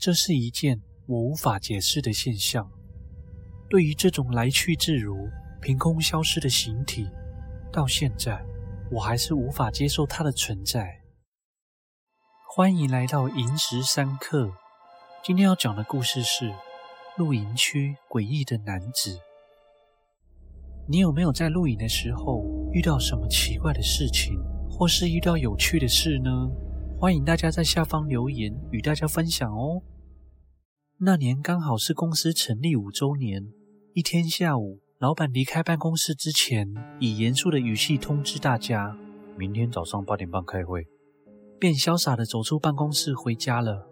这是一件我无法解释的现象。对于这种来去自如、凭空消失的形体，到现在我还是无法接受它的存在。欢迎来到寅时三刻。今天要讲的故事是露营区诡异的男子。你有没有在露营的时候遇到什么奇怪的事情，或是遇到有趣的事呢？欢迎大家在下方留言与大家分享哦。那年刚好是公司成立五周年，一天下午，老板离开办公室之前，以严肃的语气通知大家：明天早上八点半开会。便潇洒地走出办公室回家了。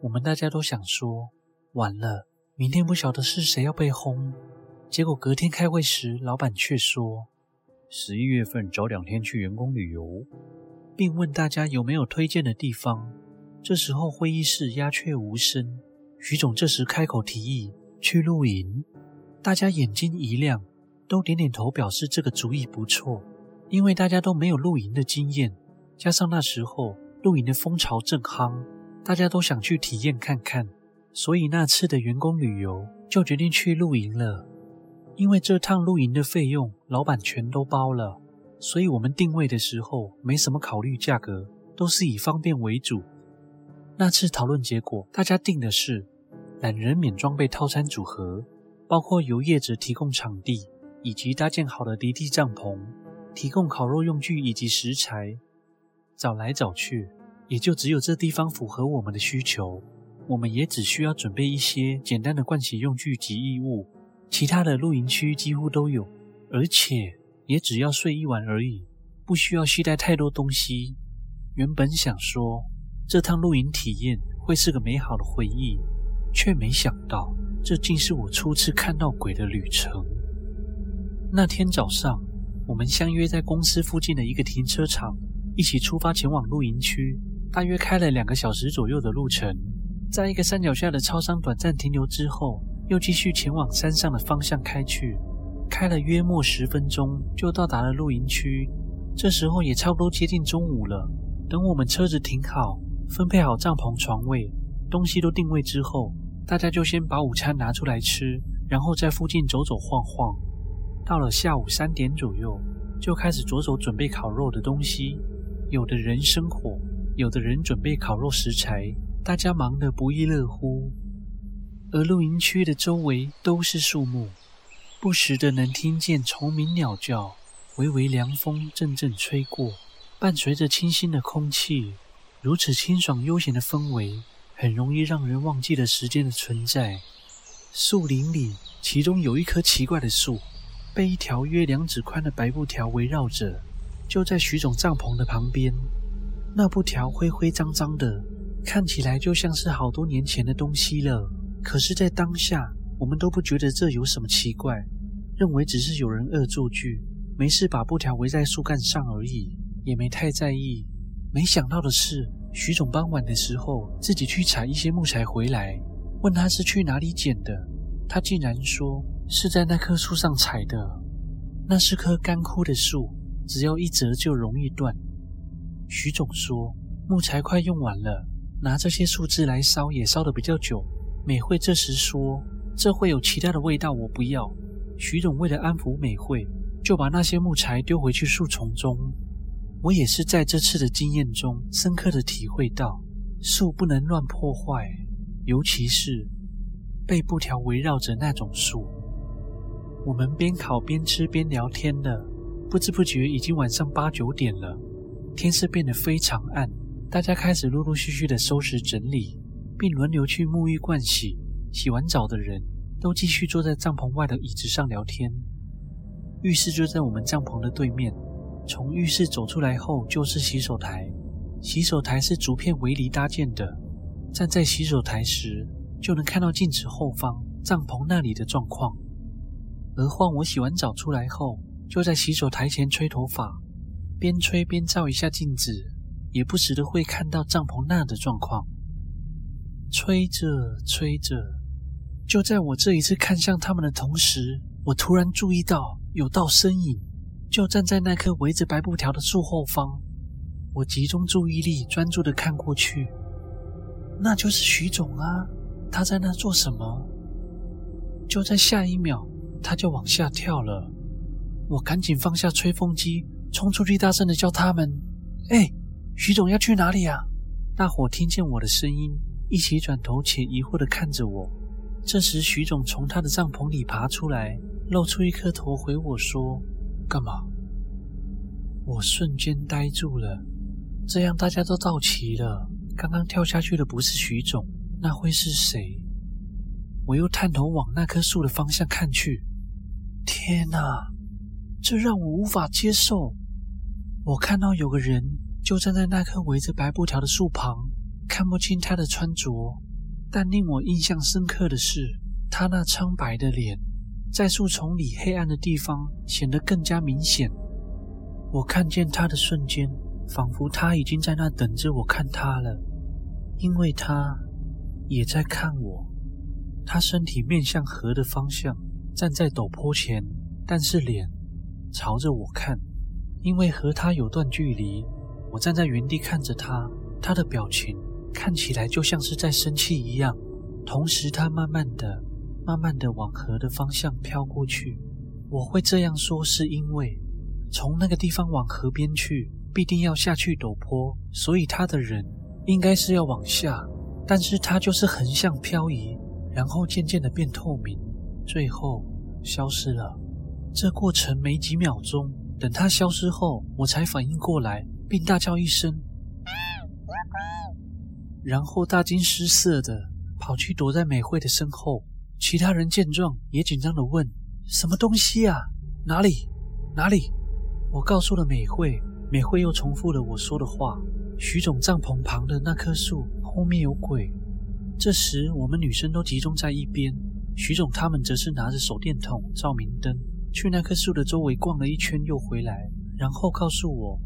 我们大家都想说，完了，明天不晓得是谁要被轰。结果隔天开会时，老板却说，十一月份找两天去员工旅游，并问大家有没有推荐的地方。这时候会议室鸦雀无声。徐总这时开口提议去露营，大家眼睛一亮，都点点头表示这个主意不错。因为大家都没有露营的经验，加上那时候露营的风潮正夯，大家都想去体验看看，所以那次的员工旅游就决定去露营了。因为这趟露营的费用，老板全都包了，所以我们定位的时候没什么考虑价格，都是以方便为主。那次讨论结果，大家定的是懒人免装备套餐组合，包括由业者提供场地以及搭建好的离地帐篷，提供烤肉用具以及食材。找来找去，也就只有这地方符合我们的需求。我们也只需要准备一些简单的盥洗用具及衣物。其他的露营区几乎都有，而且也只要睡一晚而已，不需要携带太多东西。原本想说这趟露营体验会是个美好的回忆，却没想到这竟是我初次看到鬼的旅程。那天早上，我们相约在公司附近的一个停车场，一起出发前往露营区。大约开了两个小时左右的路程，在一个山脚下的超商短暂停留之后。又继续前往山上的方向开去，开了约莫十分钟就到达了露营区。这时候也差不多接近中午了。等我们车子停好，分配好帐篷床位，东西都定位之后，大家就先把午餐拿出来吃，然后在附近走走晃晃。到了下午三点左右，就开始着手准备烤肉的东西。有的人生火，有的人准备烤肉食材，大家忙得不亦乐乎。而露营区的周围都是树木，不时的能听见虫鸣鸟叫，微微凉风阵阵吹过，伴随着清新的空气。如此清爽悠闲的氛围，很容易让人忘记了时间的存在。树林里，其中有一棵奇怪的树，被一条约两指宽的白布条围绕着，就在徐总帐篷的旁边。那布条灰灰脏脏的，看起来就像是好多年前的东西了。可是，在当下，我们都不觉得这有什么奇怪，认为只是有人恶作剧，没事把布条围在树干上而已，也没太在意。没想到的是，徐总傍晚的时候自己去采一些木材回来，问他是去哪里捡的，他竟然说是在那棵树上采的。那是棵干枯的树，只要一折就容易断。徐总说木材快用完了，拿这些树枝来烧也烧得比较久。美惠这时说：“这会有其他的味道，我不要。”徐总为了安抚美惠，就把那些木材丢回去树丛中。我也是在这次的经验中，深刻的体会到，树不能乱破坏，尤其是被布条围绕着那种树。我们边烤边吃边聊天的，不知不觉已经晚上八九点了，天色变得非常暗，大家开始陆陆续续的收拾整理。并轮流去沐浴盥洗，洗完澡的人都继续坐在帐篷外的椅子上聊天。浴室就在我们帐篷的对面，从浴室走出来后就是洗手台。洗手台是竹片围篱搭建的，站在洗手台时就能看到镜子后方帐篷那里的状况。而换我洗完澡出来后，就在洗手台前吹头发，边吹边照一下镜子，也不时的会看到帐篷那的状况。吹着吹着，就在我这一次看向他们的同时，我突然注意到有道身影，就站在那棵围着白布条的树后方。我集中注意力，专注的看过去，那就是徐总啊！他在那做什么？就在下一秒，他就往下跳了。我赶紧放下吹风机，冲出去大声的叫他们：“哎，徐总要去哪里啊？”大伙听见我的声音，一起转头且疑惑的看着我。这时，徐总从他的帐篷里爬出来，露出一颗头，回我说：“干嘛？”我瞬间呆住了。这样大家都到齐了。刚刚跳下去的不是徐总，那会是谁？我又探头往那棵树的方向看去。天哪，这让我无法接受！我看到有个人就站在那棵围着白布条的树旁，看不清他的穿着，但令我印象深刻的是，他那苍白的脸在树丛里黑暗的地方显得更加明显。我看见他的瞬间。仿佛他已经在那等着我看他了，因为他也在看我。他身体面向河的方向，站在陡坡前，但是脸朝着我看。因为和他有段距离，我站在原地看着他，他的表情看起来就像是在生气一样。同时，他慢慢的、慢慢的往河的方向飘过去。我会这样说，是因为从那个地方往河边去。必定要下去陡坡，所以他的人应该是要往下，但是他就是横向漂移，然后渐渐的变透明，最后消失了。这过程没几秒钟，等他消失后，我才反应过来，并大叫一声，然后大惊失色的跑去躲在美惠的身后。其他人见状也紧张的问：“什么东西啊？哪里？哪里？”我告诉了美惠。美惠又重复了我说的话：“徐总帐篷旁的那棵树后面有鬼。”这时，我们女生都集中在一边，徐总他们则是拿着手电筒照明灯，去那棵树的周围逛了一圈，又回来，然后告诉我：“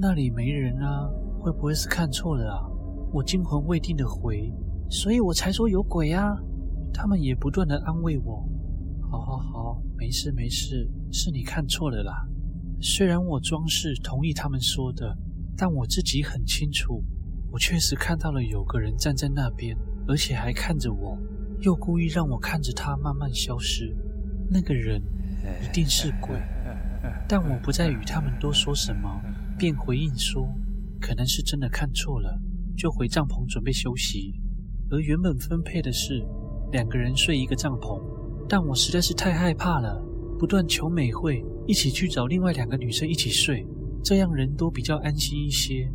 那里没人啊，会不会是看错了啊？”我惊魂未定的回：“所以我才说有鬼啊！”他们也不断的安慰我：“好好好，没事没事，是你看错了啦。”虽然我装是同意他们说的，但我自己很清楚，我确实看到了有个人站在那边，而且还看着我，又故意让我看着他慢慢消失。那个人一定是鬼，但我不再与他们多说什么，便回应说，可能是真的看错了，就回帐篷准备休息。而原本分配的是两个人睡一个帐篷，但我实在是太害怕了，不断求美惠。一起去找另外两个女生一起睡，这样人都比较安心一些。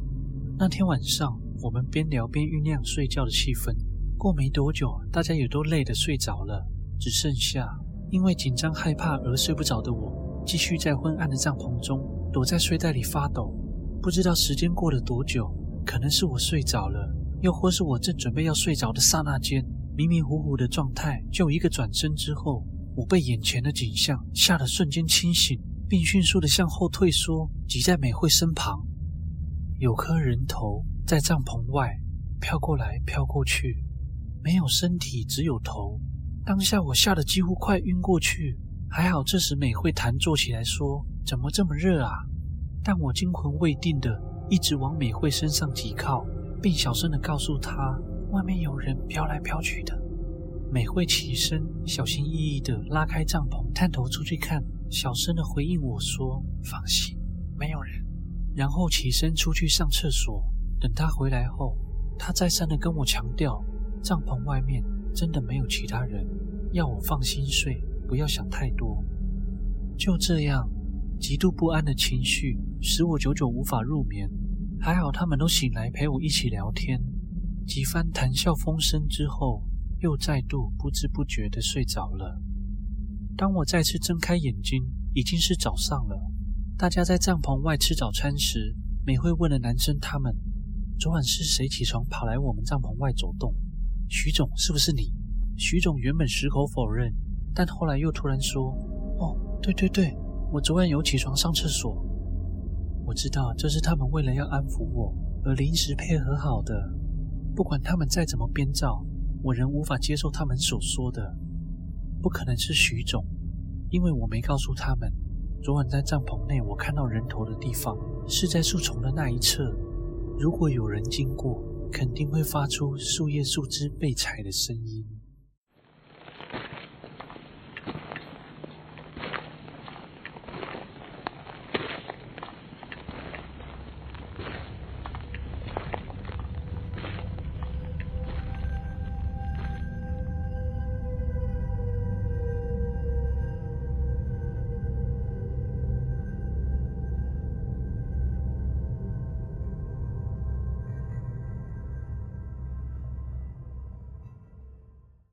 那天晚上，我们边聊边酝酿睡觉的气氛。过没多久，大家也都累得睡着了，只剩下因为紧张害怕而睡不着的我，继续在昏暗的帐篷中躲在睡袋里发抖。不知道时间过了多久，可能是我睡着了，又或是我正准备要睡着的刹那间，迷迷糊糊的状态，就一个转身之后。我被眼前的景象吓得瞬间清醒，并迅速的向后退缩，挤在美惠身旁。有颗人头在帐篷外飘过来飘过去，没有身体，只有头。当下我吓得几乎快晕过去，还好这时美惠弹坐起来说：“怎么这么热啊？”但我惊魂未定的一直往美惠身上挤靠，并小声的告诉她：“外面有人飘来飘去的。”美惠起身，小心翼翼地拉开帐篷，探头出去看，小声地回应我说：“放心，没有人。”然后起身出去上厕所。等他回来后，他再三地跟我强调，帐篷外面真的没有其他人，要我放心睡，不要想太多。就这样，极度不安的情绪使我久久无法入眠。还好他们都醒来陪我一起聊天，几番谈笑风生之后。又再度不知不觉地睡着了。当我再次睁开眼睛，已经是早上了。大家在帐篷外吃早餐时，美惠问了男生他们：“昨晚是谁起床跑来我们帐篷外走动？徐总是不是你？”徐总原本矢口否认，但后来又突然说：“哦，对对对，我昨晚有起床上厕所。”我知道这是他们为了要安抚我而临时配合好的。不管他们再怎么编造。我仍无法接受他们所说的，不可能是徐总，因为我没告诉他们，昨晚在帐篷内我看到人头的地方是在树丛的那一侧。如果有人经过，肯定会发出树叶树枝被踩的声音。